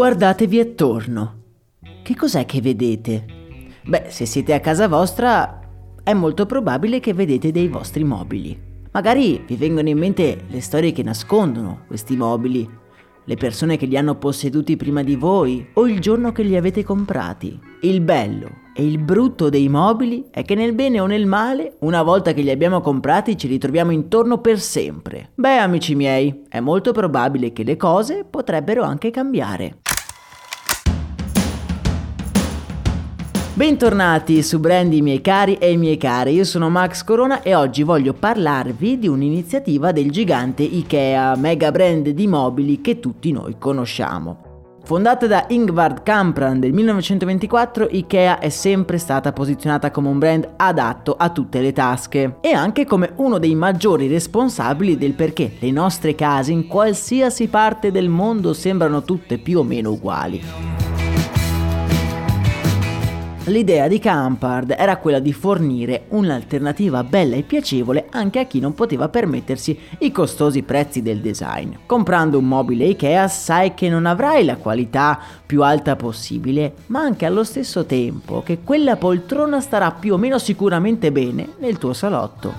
Guardatevi attorno. Che cos'è che vedete? Beh, se siete a casa vostra, è molto probabile che vedete dei vostri mobili. Magari vi vengono in mente le storie che nascondono questi mobili, le persone che li hanno posseduti prima di voi o il giorno che li avete comprati. Il bello e il brutto dei mobili è che nel bene o nel male, una volta che li abbiamo comprati, ci ritroviamo intorno per sempre. Beh, amici miei, è molto probabile che le cose potrebbero anche cambiare. Bentornati su Brandy miei cari e miei care, io sono Max Corona e oggi voglio parlarvi di un'iniziativa del gigante IKEA, mega brand di mobili che tutti noi conosciamo. Fondata da Ingvar Kamprad nel 1924, IKEA è sempre stata posizionata come un brand adatto a tutte le tasche e anche come uno dei maggiori responsabili del perché le nostre case in qualsiasi parte del mondo sembrano tutte più o meno uguali. L'idea di Campard era quella di fornire un'alternativa bella e piacevole anche a chi non poteva permettersi i costosi prezzi del design. Comprando un mobile IKEA sai che non avrai la qualità più alta possibile, ma anche allo stesso tempo che quella poltrona starà più o meno sicuramente bene nel tuo salotto.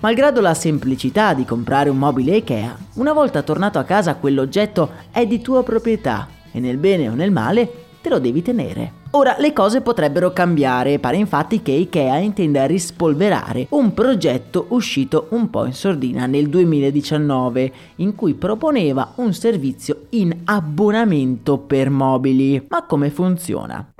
Malgrado la semplicità di comprare un mobile IKEA, una volta tornato a casa quell'oggetto è di tua proprietà e nel bene o nel male te lo devi tenere. Ora le cose potrebbero cambiare, pare infatti che Ikea intenda rispolverare un progetto uscito un po' in sordina nel 2019 in cui proponeva un servizio in abbonamento per mobili. Ma come funziona?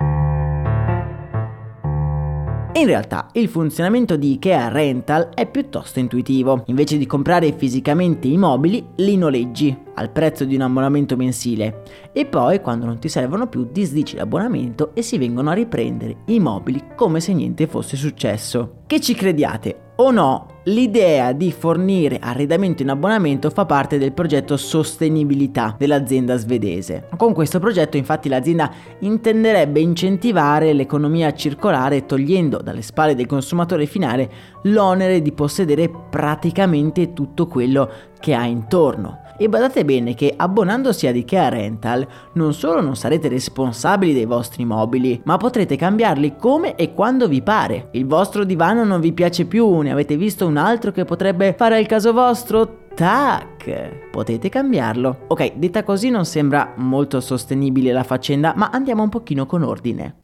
In realtà il funzionamento di IKEA Rental è piuttosto intuitivo. Invece di comprare fisicamente i mobili, li noleggi al prezzo di un abbonamento mensile e poi quando non ti servono più disdici l'abbonamento e si vengono a riprendere i mobili come se niente fosse successo. Che ci crediate o no, l'idea di fornire arredamento in abbonamento fa parte del progetto sostenibilità dell'azienda svedese. Con questo progetto infatti l'azienda intenderebbe incentivare l'economia circolare togliendo dalle spalle del consumatore finale l'onere di possedere praticamente tutto quello che ha intorno. E badate bene che abbonandosi ad IKEA Rental non solo non sarete responsabili dei vostri mobili, ma potrete cambiarli come e quando vi pare. Il vostro divano non vi piace più, ne avete visto un altro che potrebbe fare il caso vostro? Tac! Potete cambiarlo. Ok, detta così non sembra molto sostenibile la faccenda, ma andiamo un pochino con ordine.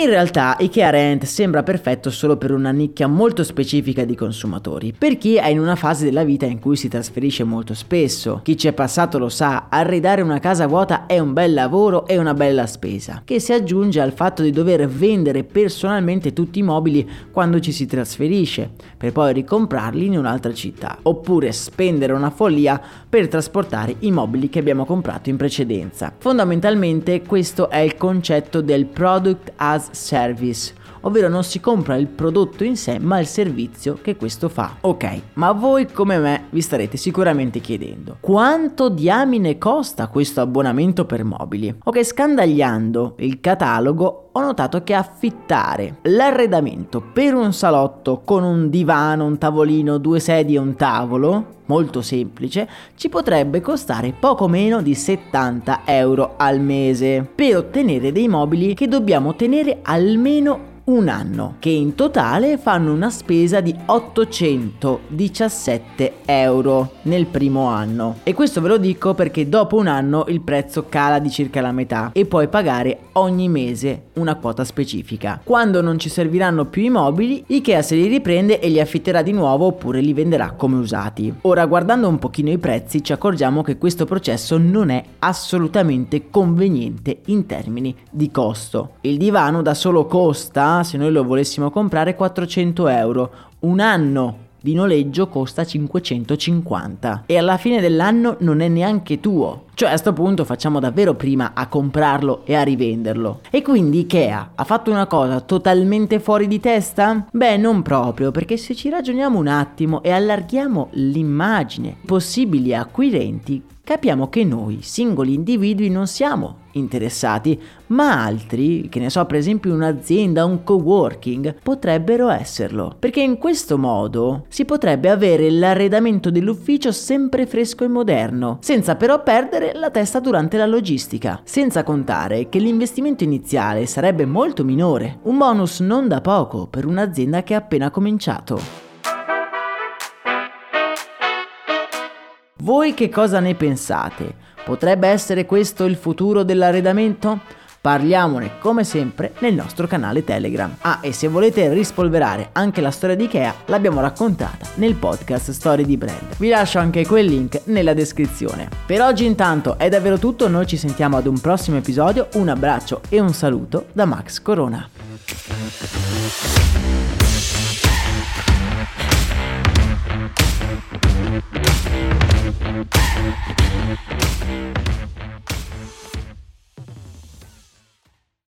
In realtà IKEA Rent sembra perfetto solo per una nicchia molto specifica di consumatori, per chi è in una fase della vita in cui si trasferisce molto spesso. Chi ci è passato lo sa, arredare una casa vuota è un bel lavoro e una bella spesa, che si aggiunge al fatto di dover vendere personalmente tutti i mobili quando ci si trasferisce, per poi ricomprarli in un'altra città, oppure spendere una follia per trasportare i mobili che abbiamo comprato in precedenza. Fondamentalmente questo è il concetto del product as service, ovvero non si compra il prodotto in sé ma il servizio che questo fa. Ok, ma voi come me vi starete sicuramente chiedendo quanto diamine costa questo abbonamento per mobili? Ok, scandagliando il catalogo ho notato che affittare l'arredamento per un salotto con un divano, un tavolino, due sedie e un tavolo molto semplice, ci potrebbe costare poco meno di 70 euro al mese per ottenere dei mobili che dobbiamo tenere almeno un anno, che in totale fanno una spesa di 817 euro nel primo anno. E questo ve lo dico perché dopo un anno il prezzo cala di circa la metà e puoi pagare ogni mese una quota specifica. Quando non ci serviranno più i mobili, Ikea se li riprende e li affitterà di nuovo oppure li venderà come usati. Ora guardando un pochino i prezzi ci accorgiamo che questo processo non è assolutamente conveniente in termini di costo. Il divano da solo costa, se noi lo volessimo comprare, 400 euro. Un anno di noleggio costa 550 e alla fine dell'anno non è neanche tuo. Cioè a questo punto facciamo davvero prima a comprarlo e a rivenderlo. E quindi Ikea ha fatto una cosa totalmente fuori di testa? Beh, non proprio, perché se ci ragioniamo un attimo e allarghiamo l'immagine, possibili acquirenti capiamo che noi, singoli individui, non siamo interessati, ma altri, che ne so, per esempio un'azienda, un coworking, potrebbero esserlo. Perché in questo modo si potrebbe avere l'arredamento dell'ufficio sempre fresco e moderno, senza però perdere la testa durante la logistica. Senza contare che l'investimento iniziale sarebbe molto minore, un bonus non da poco per un'azienda che ha appena cominciato. Voi che cosa ne pensate? Potrebbe essere questo il futuro dell'arredamento? Parliamone come sempre nel nostro canale Telegram. Ah, e se volete rispolverare anche la storia di Ikea, l'abbiamo raccontata nel podcast Storie di Brand. Vi lascio anche quel link nella descrizione. Per oggi intanto è davvero tutto, noi ci sentiamo ad un prossimo episodio, un abbraccio e un saluto da Max Corona.